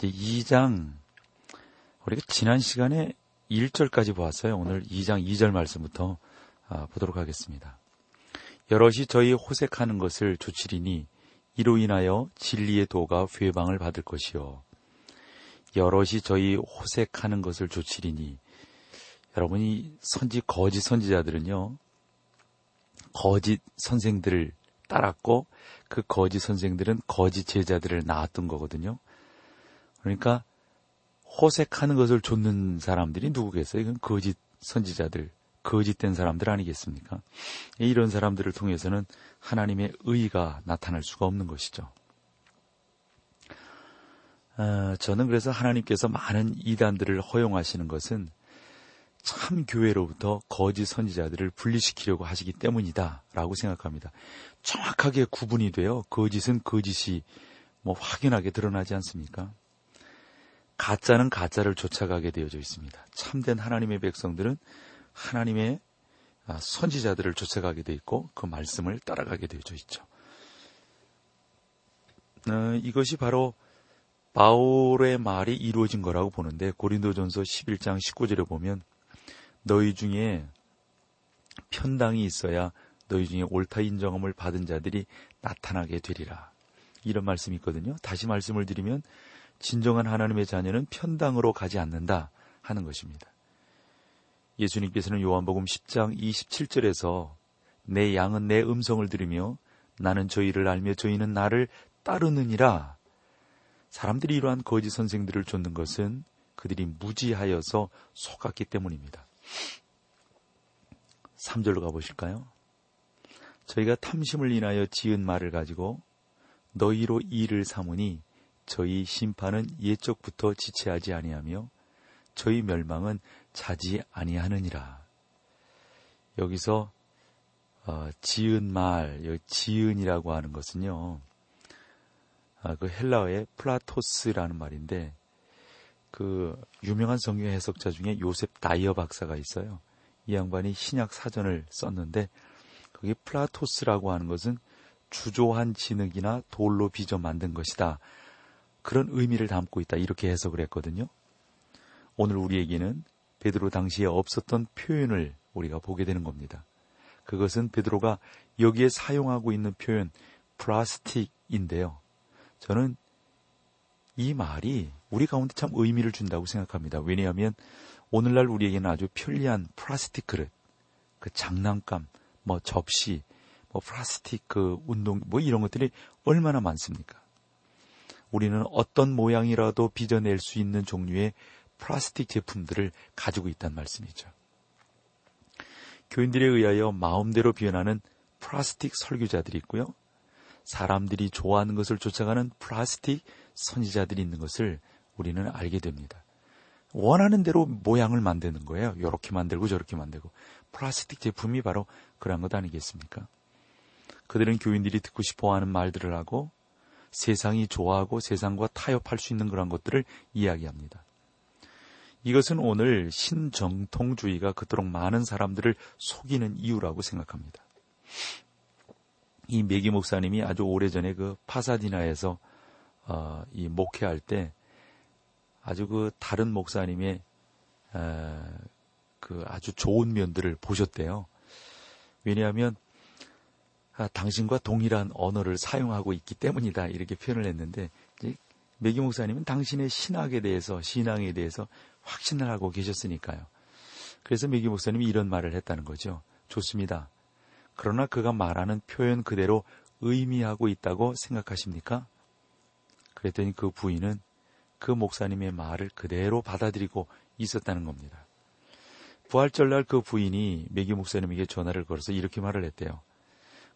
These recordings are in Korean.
이제 2장 우리가 지난 시간에 1절까지 보았어요. 오늘 2장 2절 말씀부터 아, 보도록 하겠습니다. 여럿이 저희 호색하는 것을 조치리니 이로 인하여 진리의 도가 회방을 받을 것이요. 여럿이 저희 호색하는 것을 조치리니 여러분이 선지 거짓 선지자들은요. 거짓 선생들을 따랐고 그 거짓 선생들은 거짓 제자들을 낳았던 거거든요. 그러니까 호색하는 것을 좇는 사람들이 누구겠어요? 이건 거짓 선지자들, 거짓된 사람들 아니겠습니까? 이런 사람들을 통해서는 하나님의 의가 나타날 수가 없는 것이죠. 어, 저는 그래서 하나님께서 많은 이단들을 허용하시는 것은 참 교회로부터 거짓 선지자들을 분리시키려고 하시기 때문이다라고 생각합니다. 정확하게 구분이 돼요. 거짓은 거짓이 뭐 확연하게 드러나지 않습니까? 가짜는 가짜를 쫓아가게 되어져 있습니다. 참된 하나님의 백성들은 하나님의 아, 선지자들을 쫓아가게 돼 있고 그 말씀을 따라가게 되어져 있죠. 어, 이것이 바로 바울의 말이 이루어진 거라고 보는데 고린도전서 11장 19절에 보면 너희 중에 편당이 있어야 너희 중에 옳다 인정함을 받은 자들이 나타나게 되리라. 이런 말씀이 있거든요. 다시 말씀을 드리면 진정한 하나님의 자녀는 편당으로 가지 않는다 하는 것입니다. 예수님께서는 요한복음 10장 27절에서 내 양은 내 음성을 들으며 나는 저희를 알며 저희는 나를 따르느니라. 사람들이 이러한 거짓 선생들을 쫓는 것은 그들이 무지하여서 속았기 때문입니다. 3절로 가보실까요? 저희가 탐심을 인하여 지은 말을 가지고 너희로 일을 삼으니 저희 심판은 예적부터 지체하지 아니하며 저희 멸망은 자지 아니하느니라. 여기서 어, 지은 말, 지은이라고 하는 것은요. 아, 그 헬라어의 πλαστός라는 말인데 그 유명한 성경 해석자 중에 요셉 다이어 박사가 있어요. 이 양반이 신약 사전을 썼는데 거기 πλαστός라고 하는 것은 주조한 진흙이나 돌로 빚어 만든 것이다. 그런 의미를 담고 있다. 이렇게 해석을 했거든요. 오늘 우리에게는 베드로 당시에 없었던 표현을 우리가 보게 되는 겁니다. 그것은 베드로가 여기에 사용하고 있는 표현 플라스틱인데요. 저는 이 말이 우리 가운데 참 의미를 준다고 생각합니다. 왜냐하면 오늘날 우리에게는 아주 편리한 플라스틱 그릇, 그 장난감, 뭐 접시, 뭐 플라스틱 그 운동, 뭐 이런 것들이 얼마나 많습니까? 우리는 어떤 모양이라도 빚어낼 수 있는 종류의 플라스틱 제품들을 가지고 있다는 말씀이죠. 교인들에 의하여 마음대로 변하는 플라스틱 설교자들이 있고요. 사람들이 좋아하는 것을 쫓아가는 플라스틱 선지자들이 있는 것을 우리는 알게 됩니다. 원하는 대로 모양을 만드는 거예요. 이렇게 만들고 저렇게 만들고. 플라스틱 제품이 바로 그런 것 아니겠습니까? 그들은 교인들이 듣고 싶어 하는 말들을 하고 세상이 좋아하고 세상과 타협할 수 있는 그런 것들을 이야기합니다. 이것은 오늘 신정통주의가 그토록 많은 사람들을 속이는 이유라고 생각합니다. 이 메기 목사님이 아주 오래전에 그 파사디나에서 어, 이 목회할 때 아주 그 다른 목사님의 에, 그 아주 좋은 면들을 보셨대요. 왜냐하면 아, 당신과 동일한 언어를 사용하고 있기 때문이다 이렇게 표현을 했는데 메기 목사님은 당신의 신학에 대해서 신앙에 대해서 확신을 하고 계셨으니까요. 그래서 메기 목사님이 이런 말을 했다는 거죠. 좋습니다. 그러나 그가 말하는 표현 그대로 의미하고 있다고 생각하십니까? 그랬더니 그 부인은 그 목사님의 말을 그대로 받아들이고 있었다는 겁니다. 부활절날 그 부인이 메기 목사님에게 전화를 걸어서 이렇게 말을 했대요.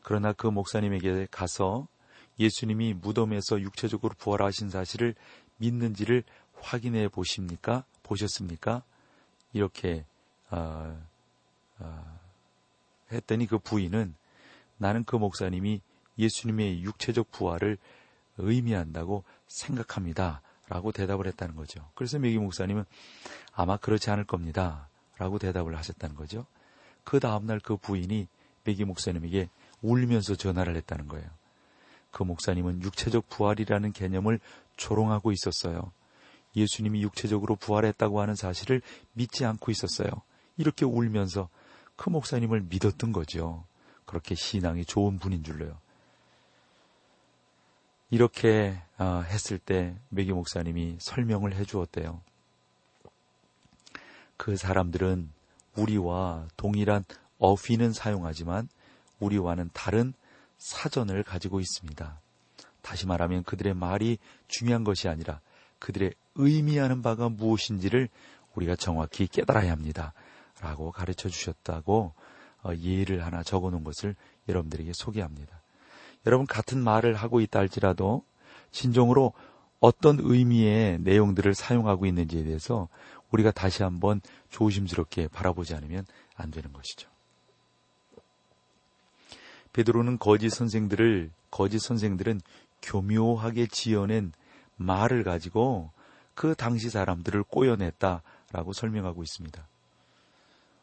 그러나 그 목사님에게 가서 예수님이 무덤에서 육체적으로 부활하신 사실을 믿는지를 확인해 보십니까? 보셨습니까? 이렇게 어, 어, 했더니 그 부인은 나는 그 목사님이 예수님의 육체적 부활을 의미한다고 생각합니다. 라고 대답을 했다는 거죠. 그래서 메기 목사님은 아마 그렇지 않을 겁니다. 라고 대답을 하셨다는 거죠. 그 다음날 그 부인이 메기 목사님에게 울면서 전화를 했다는 거예요. 그 목사님은 육체적 부활이라는 개념을 조롱하고 있었어요. 예수님이 육체적으로 부활했다고 하는 사실을 믿지 않고 있었어요. 이렇게 울면서 그 목사님을 믿었던 거죠. 그렇게 신앙이 좋은 분인 줄로요. 이렇게 어, 했을 때 메기 목사님이 설명을 해 주었대요. 그 사람들은 우리와 동일한 어휘는 사용하지만 우리와는 다른 사전을 가지고 있습니다. 다시 말하면 그들의 말이 중요한 것이 아니라 그들의 의미하는 바가 무엇인지를 우리가 정확히 깨달아야 합니다. 라고 가르쳐 주셨다고 어, 예를 하나 적어 놓은 것을 여러분들에게 소개합니다. 여러분 같은 말을 하고 있다 할지라도 진정으로 어떤 의미의 내용들을 사용하고 있는지에 대해서 우리가 다시 한번 조심스럽게 바라보지 않으면 안 되는 것이죠. 베드로는 거짓 선생들을 거짓 선생들은 교묘하게 지어낸 말을 가지고 그 당시 사람들을 꼬여냈다라고 설명하고 있습니다.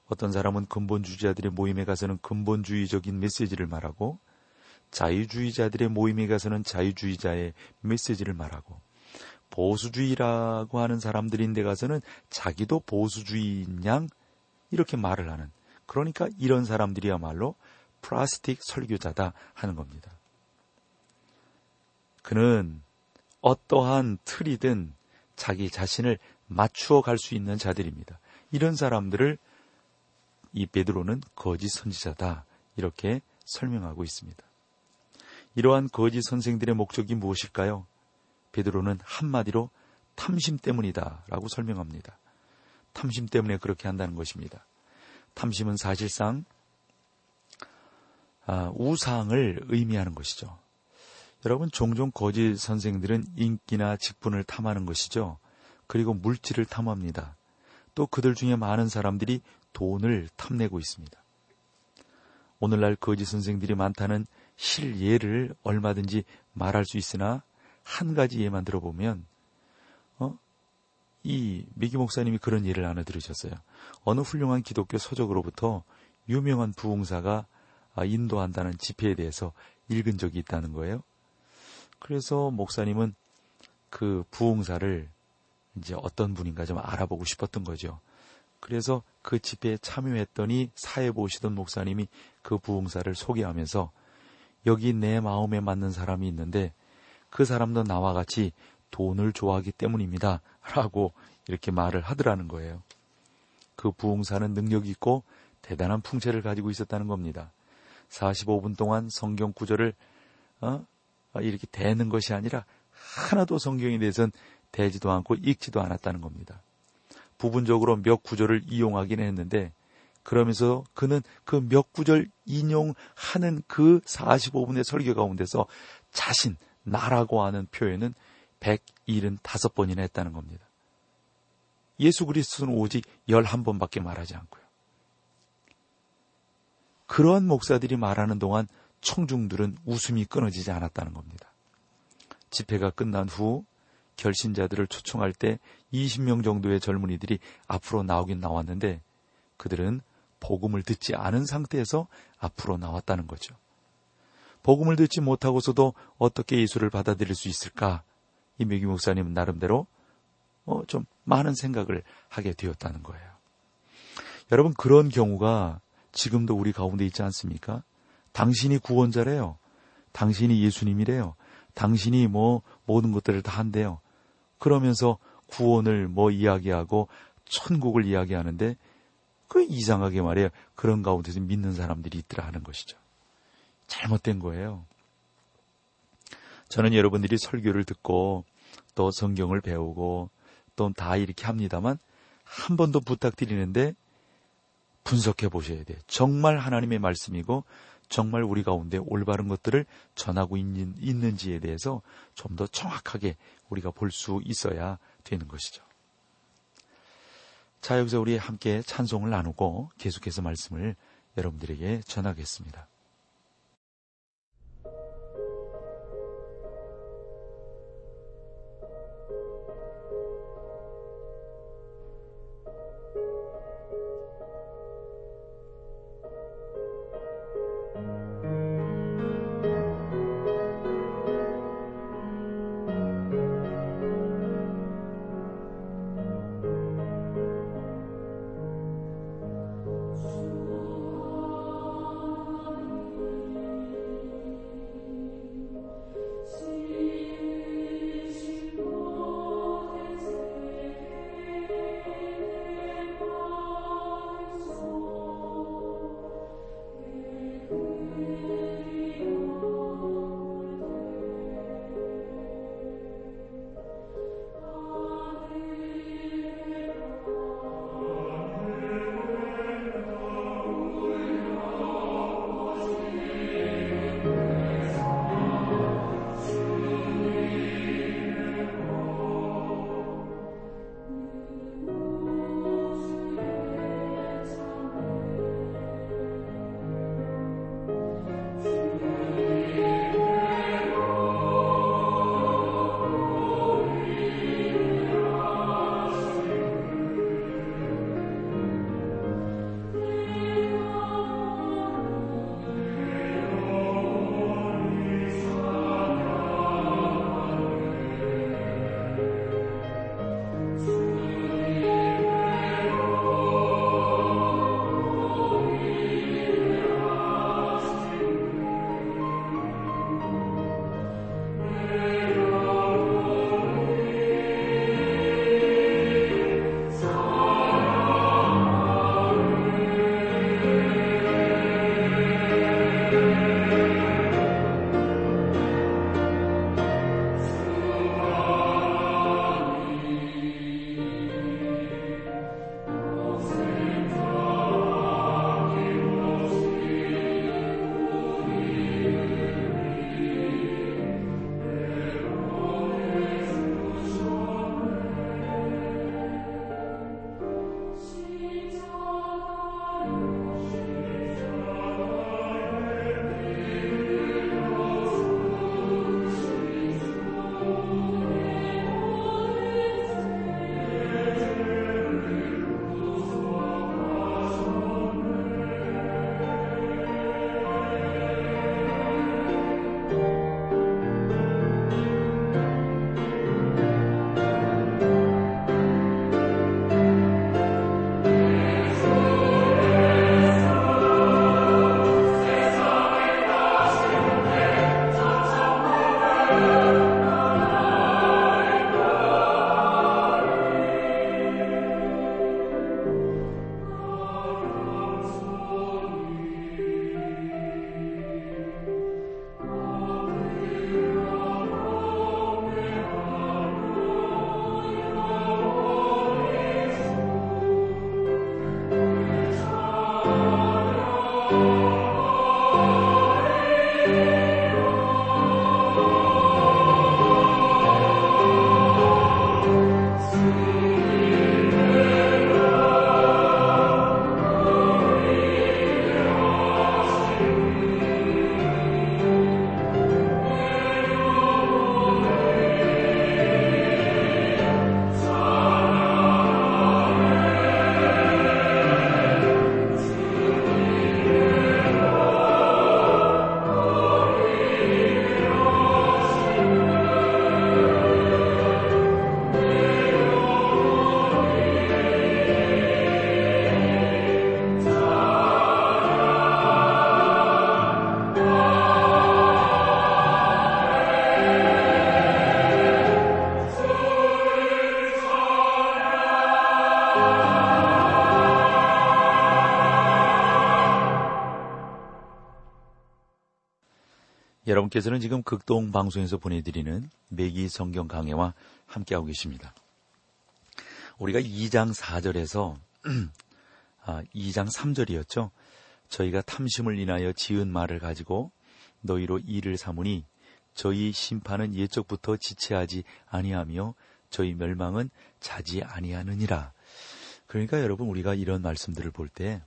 어떤 사람은 근본주의자들의 모임에 가서는 근본주의적인 메시지를 말하고 자유주의자들의 모임에 가서는 자유주의자의 메시지를 말하고 보수주의라고 하는 사람들인데 가서는 자기도 보수주의인 양 이렇게 말을 하는 그러니까 이런 사람들이야말로 플라스틱 설교자다 하는 겁니다. 그는 어떠한 틀이든 자기 자신을 맞추어 갈 수 있는 자들입니다. 이런 사람들을 이 베드로는 거짓 선지자다 이렇게 설명하고 있습니다. 이러한 거짓 선생들의 목적이 무엇일까요? 베드로는 한마디로 탐심 때문이다라고 설명합니다. 탐심 때문에 그렇게 한다는 것입니다. 탐심은 사실상 아, 우상을 의미하는 것이죠. 여러분 종종 거짓 선생들은 인기나 직분을 탐하는 것이죠. 그리고 물질을 탐합니다. 또 그들 중에 많은 사람들이 돈을 탐내고 있습니다. 오늘날 거짓 선생들이 많다는 실예를 얼마든지 말할 수 있으나 한 가지 예만 들어보면 어? 이 미기 목사님이 그런 예를 하나 들으셨어요. 어느 훌륭한 기독교 서적으로부터 유명한 부흥사가 인도한다는 집회에 대해서 읽은 적이 있다는 거예요. 그래서 목사님은 그 부흥사를 이제 어떤 분인가 좀 알아보고 싶었던 거죠. 그래서 그 집회에 참여했더니 사회 보시던 목사님이 그 부흥사를 소개하면서 여기 내 마음에 맞는 사람이 있는데 그 사람도 나와 같이 돈을 좋아하기 때문입니다. 라고 이렇게 말을 하더라는 거예요. 그 부흥사는 능력이 있고 대단한 풍채를 가지고 있었다는 겁니다. 45분 동안 성경 구절을 어? 이렇게 대는 것이 아니라 하나도 성경에 대해서는 대지도 않고 읽지도 않았다는 겁니다. 부분적으로 몇 구절을 이용하긴 했는데 그러면서 그는 그 몇 구절 인용하는 그 45분의 설교 가운데서 자신, 나라고 하는 표현은 175번이나 했다는 겁니다. 예수 그리스도는 오직 11번밖에 말하지 않고요. 그러한 목사들이 말하는 동안 청중들은 웃음이 끊어지지 않았다는 겁니다. 집회가 끝난 후 결신자들을 초청할 때 20명 정도의 젊은이들이 앞으로 나오긴 나왔는데 그들은 복음을 듣지 않은 상태에서 앞으로 나왔다는 거죠. 복음을 듣지 못하고서도 어떻게 예수를 받아들일 수 있을까? 이명기 목사님은 나름대로 어, 좀 많은 생각을 하게 되었다는 거예요. 여러분 그런 경우가 지금도 우리 가운데 있지 않습니까? 당신이 구원자래요. 당신이 예수님이래요. 당신이 뭐 모든 것들을 다 한대요. 그러면서 구원을 뭐 이야기하고 천국을 이야기하는데 그 이상하게 말이에요. 그런 가운데서 믿는 사람들이 있더라 하는 것이죠. 잘못된 거예요. 저는 여러분들이 설교를 듣고 또 성경을 배우고 또 다 이렇게 합니다만 한 번 더 부탁드리는데 분석해 보셔야 돼요. 정말 하나님의 말씀이고 정말 우리 가운데 올바른 것들을 전하고 있는, 지에 대해서 좀 더 정확하게 우리가 볼 수 있어야 되는 것이죠. 자, 여기서 우리 함께 찬송을 나누고 계속해서 말씀을 여러분들에게 전하겠습니다. 여러분께서는 지금 극동 방송에서 보내드리는 매기 성경 강해와 함께하고 계십니다. 우리가 2장 4절에서 아, 2장 3절이었죠. 저희가 탐심을 인하여 지은 말을 가지고 너희로 일을 삼으니 저희 심판은 예적부터 지체하지 아니하며 저희 멸망은 자지 아니하느니라. 그러니까 여러분 우리가 이런 말씀들을 볼 때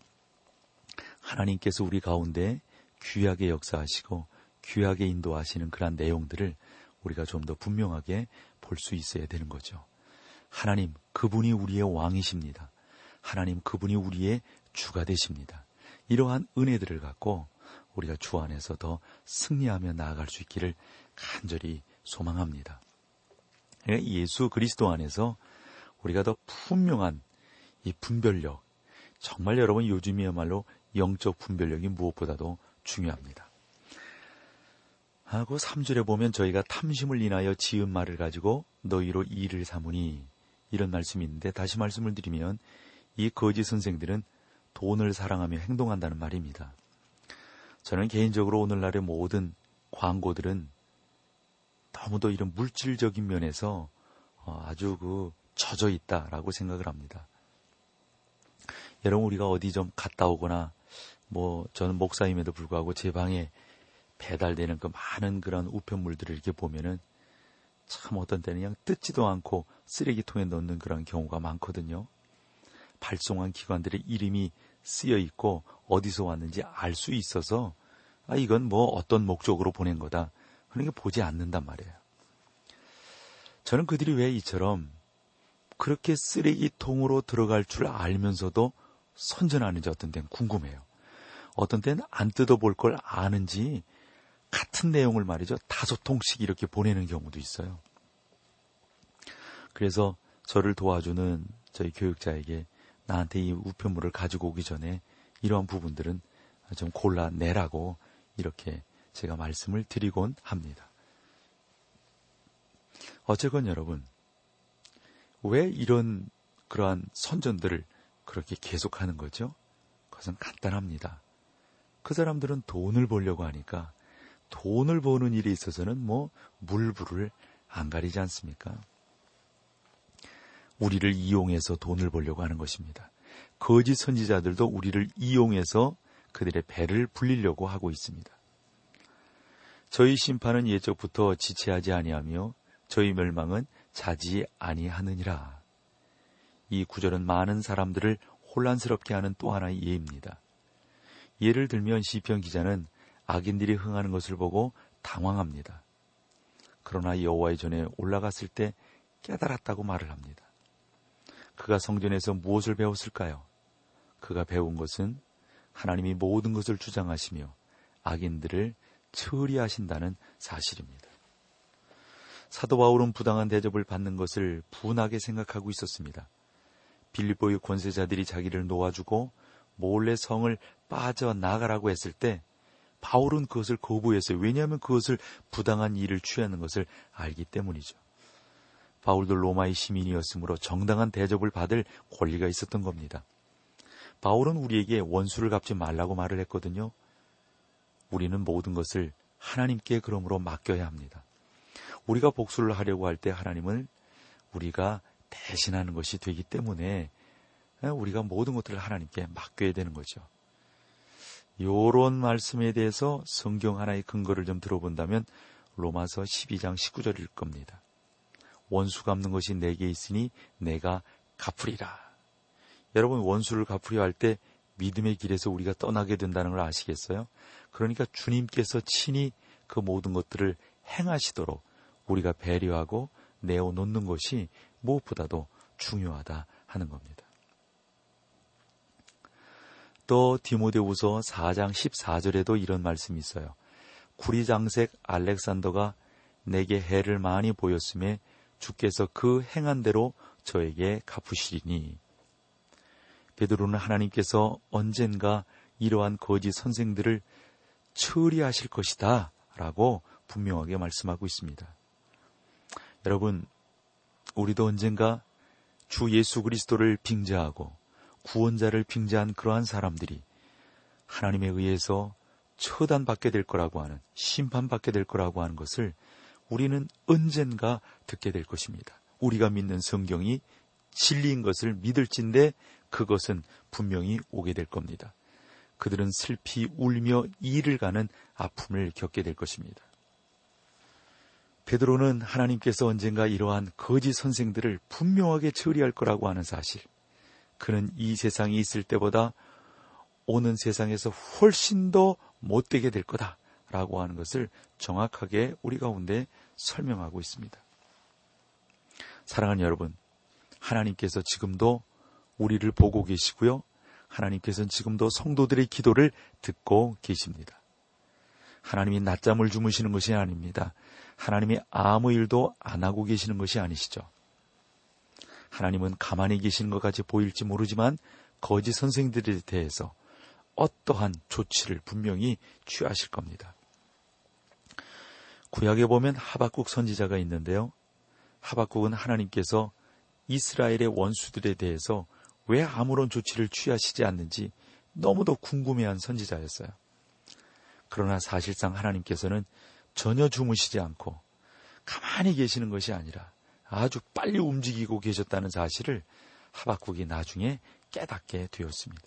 하나님께서 우리 가운데 귀하게 역사하시고 귀하게 인도하시는 그러한 내용들을 우리가 좀 더 분명하게 볼 수 있어야 되는 거죠. 하나님, 그분이 우리의 왕이십니다. 하나님, 그분이 우리의 주가 되십니다. 이러한 은혜들을 갖고 우리가 주 안에서 더 승리하며 나아갈 수 있기를 간절히 소망합니다. 예수 그리스도 안에서 우리가 더 분명한 이 분별력, 정말 여러분 요즘이야말로 영적 분별력이 무엇보다도 중요합니다. 하고 3절에 보면 저희가 탐심을 인하여 지은 말을 가지고 너희로 일을 삼으니 이런 말씀이 있는데 다시 말씀을 드리면 이 거짓 선생들은 돈을 사랑하며 행동한다는 말입니다. 저는 개인적으로 오늘날의 모든 광고들은 너무도 이런 물질적인 면에서 어, 아주 그 젖어 있다라고 생각을 합니다. 여러분 우리가 어디 좀 갔다 오거나 뭐 저는 목사임에도 불구하고 제 방에 배달되는 그 많은 그런 우편물들을 이렇게 보면은 참 어떤 때는 그냥 뜯지도 않고 쓰레기통에 넣는 그런 경우가 많거든요. 발송한 기관들의 이름이 쓰여 있고 어디서 왔는지 알 수 있어서 아 이건 뭐 어떤 목적으로 보낸 거다. 그러니까 보지 않는단 말이에요. 저는 그들이 왜 이처럼 그렇게 쓰레기통으로 들어갈 줄 알면서도 선전하는지 어떤 때는 궁금해요. 어떤 때는 안 뜯어볼 걸 아는지 같은 내용을 말이죠. 다섯 통씩 이렇게 보내는 경우도 있어요. 그래서 저를 도와주는 저희 교육자에게 나한테 이 우편물을 가지고 오기 전에 이러한 부분들은 좀 골라내라고 이렇게 제가 말씀을 드리곤 합니다. 어쨌건 여러분, 왜 이런 그러한 선전들을 그렇게 계속하는 거죠? 그것은 간단합니다. 그 사람들은 돈을 벌려고 하니까 돈을 버는 일에 있어서는 뭐 물불을 안 가리지 않습니까? 우리를 이용해서 돈을 벌려고 하는 것입니다. 거짓 선지자들도 우리를 이용해서 그들의 배를 불리려고 하고 있습니다. 저희 심판은 예적부터 지체하지 아니하며 저희 멸망은 자지 아니하느니라. 이 구절은 많은 사람들을 혼란스럽게 하는 또 하나의 예입니다. 예를 들면 시편 기자는 악인들이 흥하는 것을 보고 당황합니다. 그러나 여호와의 전에 올라갔을 때 깨달았다고 말을 합니다. 그가 성전에서 무엇을 배웠을까요? 그가 배운 것은 하나님이 모든 것을 주장하시며 악인들을 처리하신다는 사실입니다. 사도 바울은 부당한 대접을 받는 것을 분하게 생각하고 있었습니다. 빌립보의 권세자들이 자기를 놓아주고 몰래 성을 빠져나가라고 했을 때 바울은 그것을 거부했어요. 왜냐하면 그것을 부당한 일을 취하는 것을 알기 때문이죠. 바울도 로마의 시민이었으므로 정당한 대접을 받을 권리가 있었던 겁니다. 바울은 우리에게 원수를 갚지 말라고 말을 했거든요. 우리는 모든 것을 하나님께 그러므로 맡겨야 합니다. 우리가 복수를 하려고 할 때 하나님을 우리가 대신하는 것이 되기 때문에 우리가 모든 것들을 하나님께 맡겨야 되는 거죠. 요런 말씀에 대해서 성경 하나의 근거를 좀 들어본다면 로마서 12장 19절일 겁니다. 원수 갚는 것이 내게 있으니 내가 갚으리라. 여러분 원수를 갚으려 할 때 믿음의 길에서 우리가 떠나게 된다는 걸 아시겠어요? 그러니까 주님께서 친히 그 모든 것들을 행하시도록 우리가 배려하고 내어놓는 것이 무엇보다도 중요하다 하는 겁니다. 또 디모데후서 4장 14절에도 이런 말씀이 있어요. 구리장색 알렉산더가 내게 해를 많이 보였음에 주께서 그 행한 대로 저에게 갚으시리니 베드로는 하나님께서 언젠가 이러한 거짓 선생들을 처리하실 것이다 라고 분명하게 말씀하고 있습니다. 여러분, 우리도 언젠가 주 예수 그리스도를 빙자하고 구원자를 빙자한 그러한 사람들이 하나님에 의해서 처단받게 될 거라고 하는 심판받게 될 거라고 하는 것을 우리는 언젠가 듣게 될 것입니다. 우리가 믿는 성경이 진리인 것을 믿을진데 그것은 분명히 오게 될 겁니다. 그들은 슬피 울며 이를 가는 아픔을 겪게 될 것입니다. 베드로는 하나님께서 언젠가 이러한 거짓 선생들을 분명하게 처리할 거라고 하는 사실. 그는 이 세상에 있을 때보다 오는 세상에서 훨씬 더 못되게 될 거다 라고 하는 것을 정확하게 우리 가운데 설명하고 있습니다. 사랑하는 여러분, 하나님께서 지금도 우리를 보고 계시고요. 하나님께서는 지금도 성도들의 기도를 듣고 계십니다. 하나님이 낮잠을 주무시는 것이 아닙니다. 하나님이 아무 일도 안 하고 계시는 것이 아니시죠. 하나님은 가만히 계시는 것 같이 보일지 모르지만 거짓 선생들에 대해서 어떠한 조치를 분명히 취하실 겁니다. 구약에 보면 하박국 선지자가 있는데요. 하박국은 하나님께서 이스라엘의 원수들에 대해서 왜 아무런 조치를 취하시지 않는지 너무도 궁금해한 선지자였어요. 그러나 사실상 하나님께서는 전혀 주무시지 않고 가만히 계시는 것이 아니라 아주 빨리 움직이고 계셨다는 사실을 하박국이 나중에 깨닫게 되었습니다.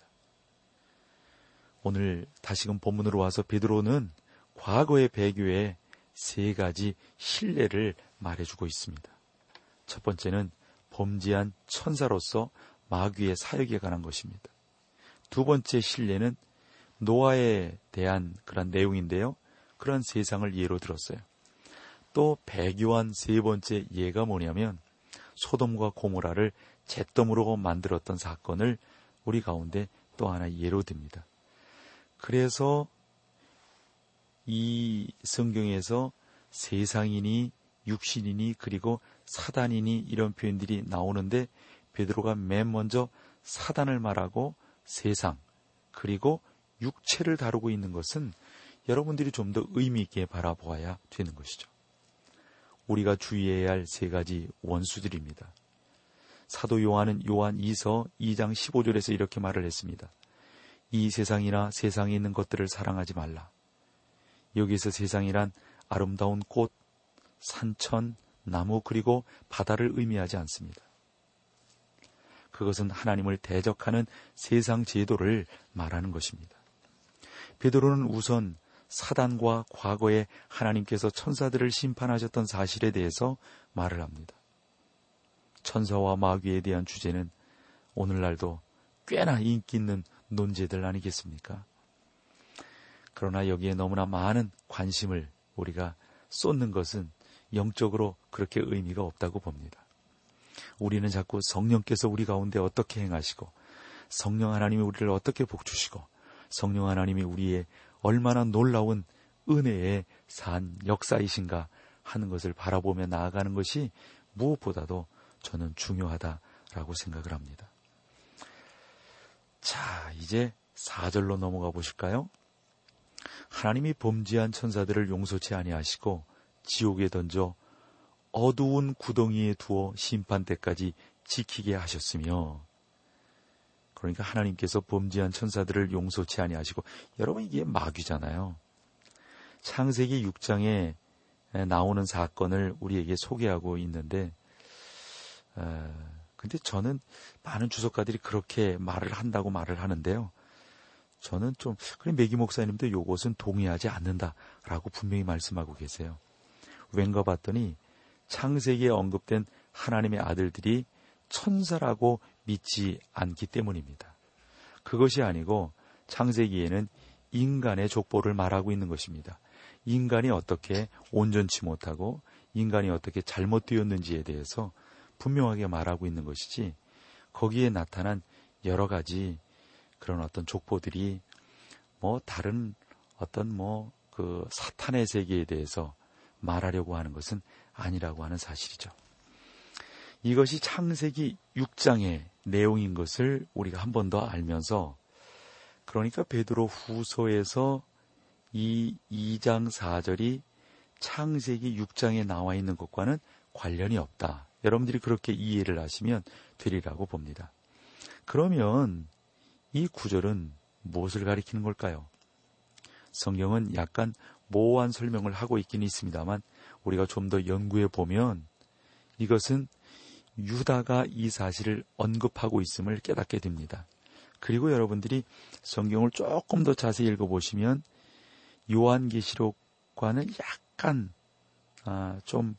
오늘 다시금 본문으로 와서 베드로는 과거의 배교에 세 가지 신뢰를 말해주고 있습니다. 첫 번째는 범죄한 천사로서 마귀의 사역에 관한 것입니다. 두 번째 신뢰는 노아에 대한 그런 내용인데요. 그런 세상을 예로 들었어요. 또 배교한 세 번째 예가 뭐냐면 소돔과 고모라를 잿더으로 만들었던 사건을 우리 가운데 또 하나 예로 듭니다. 그래서 이 성경에서 세상이니 육신이니 그리고 사단이니 이런 표현들이 나오는데 베드로가 맨 먼저 사단을 말하고 세상 그리고 육체를 다루고 있는 것은 여러분들이 좀 더 의미 있게 바라보아야 되는 것이죠. 우리가 주의해야 할 세 가지 원수들입니다. 사도 요한은 요한 2서 2장 15절에서 이렇게 말을 했습니다. 이 세상이나 세상에 있는 것들을 사랑하지 말라. 여기서 세상이란 아름다운 꽃, 산천, 나무 그리고 바다를 의미하지 않습니다. 그것은 하나님을 대적하는 세상 제도를 말하는 것입니다. 베드로는 우선 사단과 과거에 하나님께서 천사들을 심판하셨던 사실에 대해서 말을 합니다. 천사와 마귀에 대한 주제는 오늘날도 꽤나 인기 있는 논제들 아니겠습니까? 그러나 여기에 너무나 많은 관심을 우리가 쏟는 것은 영적으로 그렇게 의미가 없다고 봅니다. 우리는 자꾸 성령께서 우리 가운데 어떻게 행하시고 성령 하나님이 우리를 어떻게 복주시고 성령 하나님이 우리의 얼마나 놀라운 은혜의 산 역사이신가 하는 것을 바라보며 나아가는 것이 무엇보다도 저는 중요하다라고 생각을 합니다. 자, 이제 4절로 넘어가 보실까요? 하나님이 범죄한 천사들을 용서치 아니하시고 지옥에 던져 어두운 구덩이에 두어 심판 때까지 지키게 하셨으며 그러니까 하나님께서 범죄한 천사들을 용서치 아니하시고 여러분 이게 마귀잖아요. 창세기 6장에 나오는 사건을 우리에게 소개하고 있는데 어, 근데 저는 많은 주석가들이 그렇게 말을 한다고 말을 하는데요. 저는 좀 그래 메기 목사님도 요것은 동의하지 않는다라고 분명히 말씀하고 계세요. 왠가 봤더니 창세기에 언급된 하나님의 아들들이 천사라고 믿지 않기 때문입니다. 그것이 아니고 창세기에는 인간의 족보를 말하고 있는 것입니다. 인간이 어떻게 온전치 못하고 인간이 어떻게 잘못되었는지에 대해서 분명하게 말하고 있는 것이지 거기에 나타난 여러 가지 그런 어떤 족보들이 뭐 다른 어떤 뭐 그 사탄의 세계에 대해서 말하려고 하는 것은 아니라고 하는 사실이죠. 이것이 창세기 6장의 내용인 것을 우리가 한 번 더 알면서 그러니까 베드로 후서에서 이 2장 4절이 창세기 6장에 나와 있는 것과는 관련이 없다. 여러분들이 그렇게 이해를 하시면 되리라고 봅니다. 그러면 이 구절은 무엇을 가리키는 걸까요? 성경은 약간 모호한 설명을 하고 있긴 있습니다만 우리가 좀 더 연구해 보면 이것은 유다가 이 사실을 언급하고 있음을 깨닫게 됩니다. 그리고 여러분들이 성경을 조금 더 자세히 읽어보시면 요한계시록과는 약간 아, 좀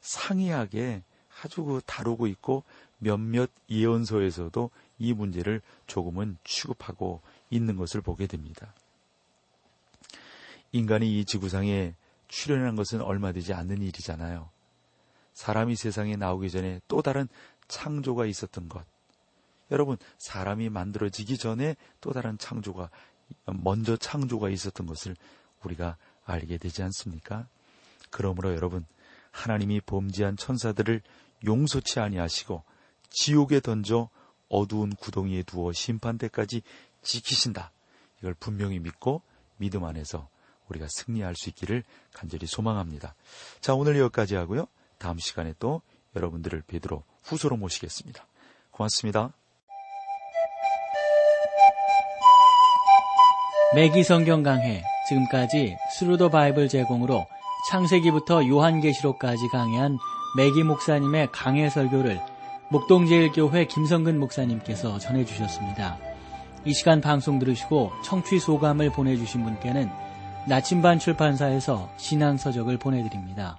상이하게 아주 그 다루고 있고 몇몇 예언서에서도 이 문제를 조금은 취급하고 있는 것을 보게 됩니다. 인간이 이 지구상에 출현한 것은 얼마 되지 않는 일이잖아요. 사람이 세상에 나오기 전에 또 다른 창조가 있었던 것. 여러분, 사람이 만들어지기 전에 또 다른 창조가, 먼저 창조가 있었던 것을 우리가 알게 되지 않습니까? 그러므로 여러분, 하나님이 범죄한 천사들을 용서치 아니하시고 지옥에 던져 어두운 구덩이에 두어 심판 때까지 지키신다. 이걸 분명히 믿고 믿음 안에서 우리가 승리할 수 있기를 간절히 소망합니다. 자, 오늘 여기까지 하고요. 다음 시간에 또 여러분들을 베드로후서로 모시겠습니다. 고맙습니다. 매기 성경 강해 지금까지 Through the Bible 제공으로 창세기부터 요한계시록까지 강해한 매기 목사님의 강해 설교를 목동제일교회 김성근 목사님께서 전해주셨습니다. 이 시간 방송 들으시고 청취 소감을 보내주신 분께는 나침반 출판사에서 신앙서적을 보내드립니다.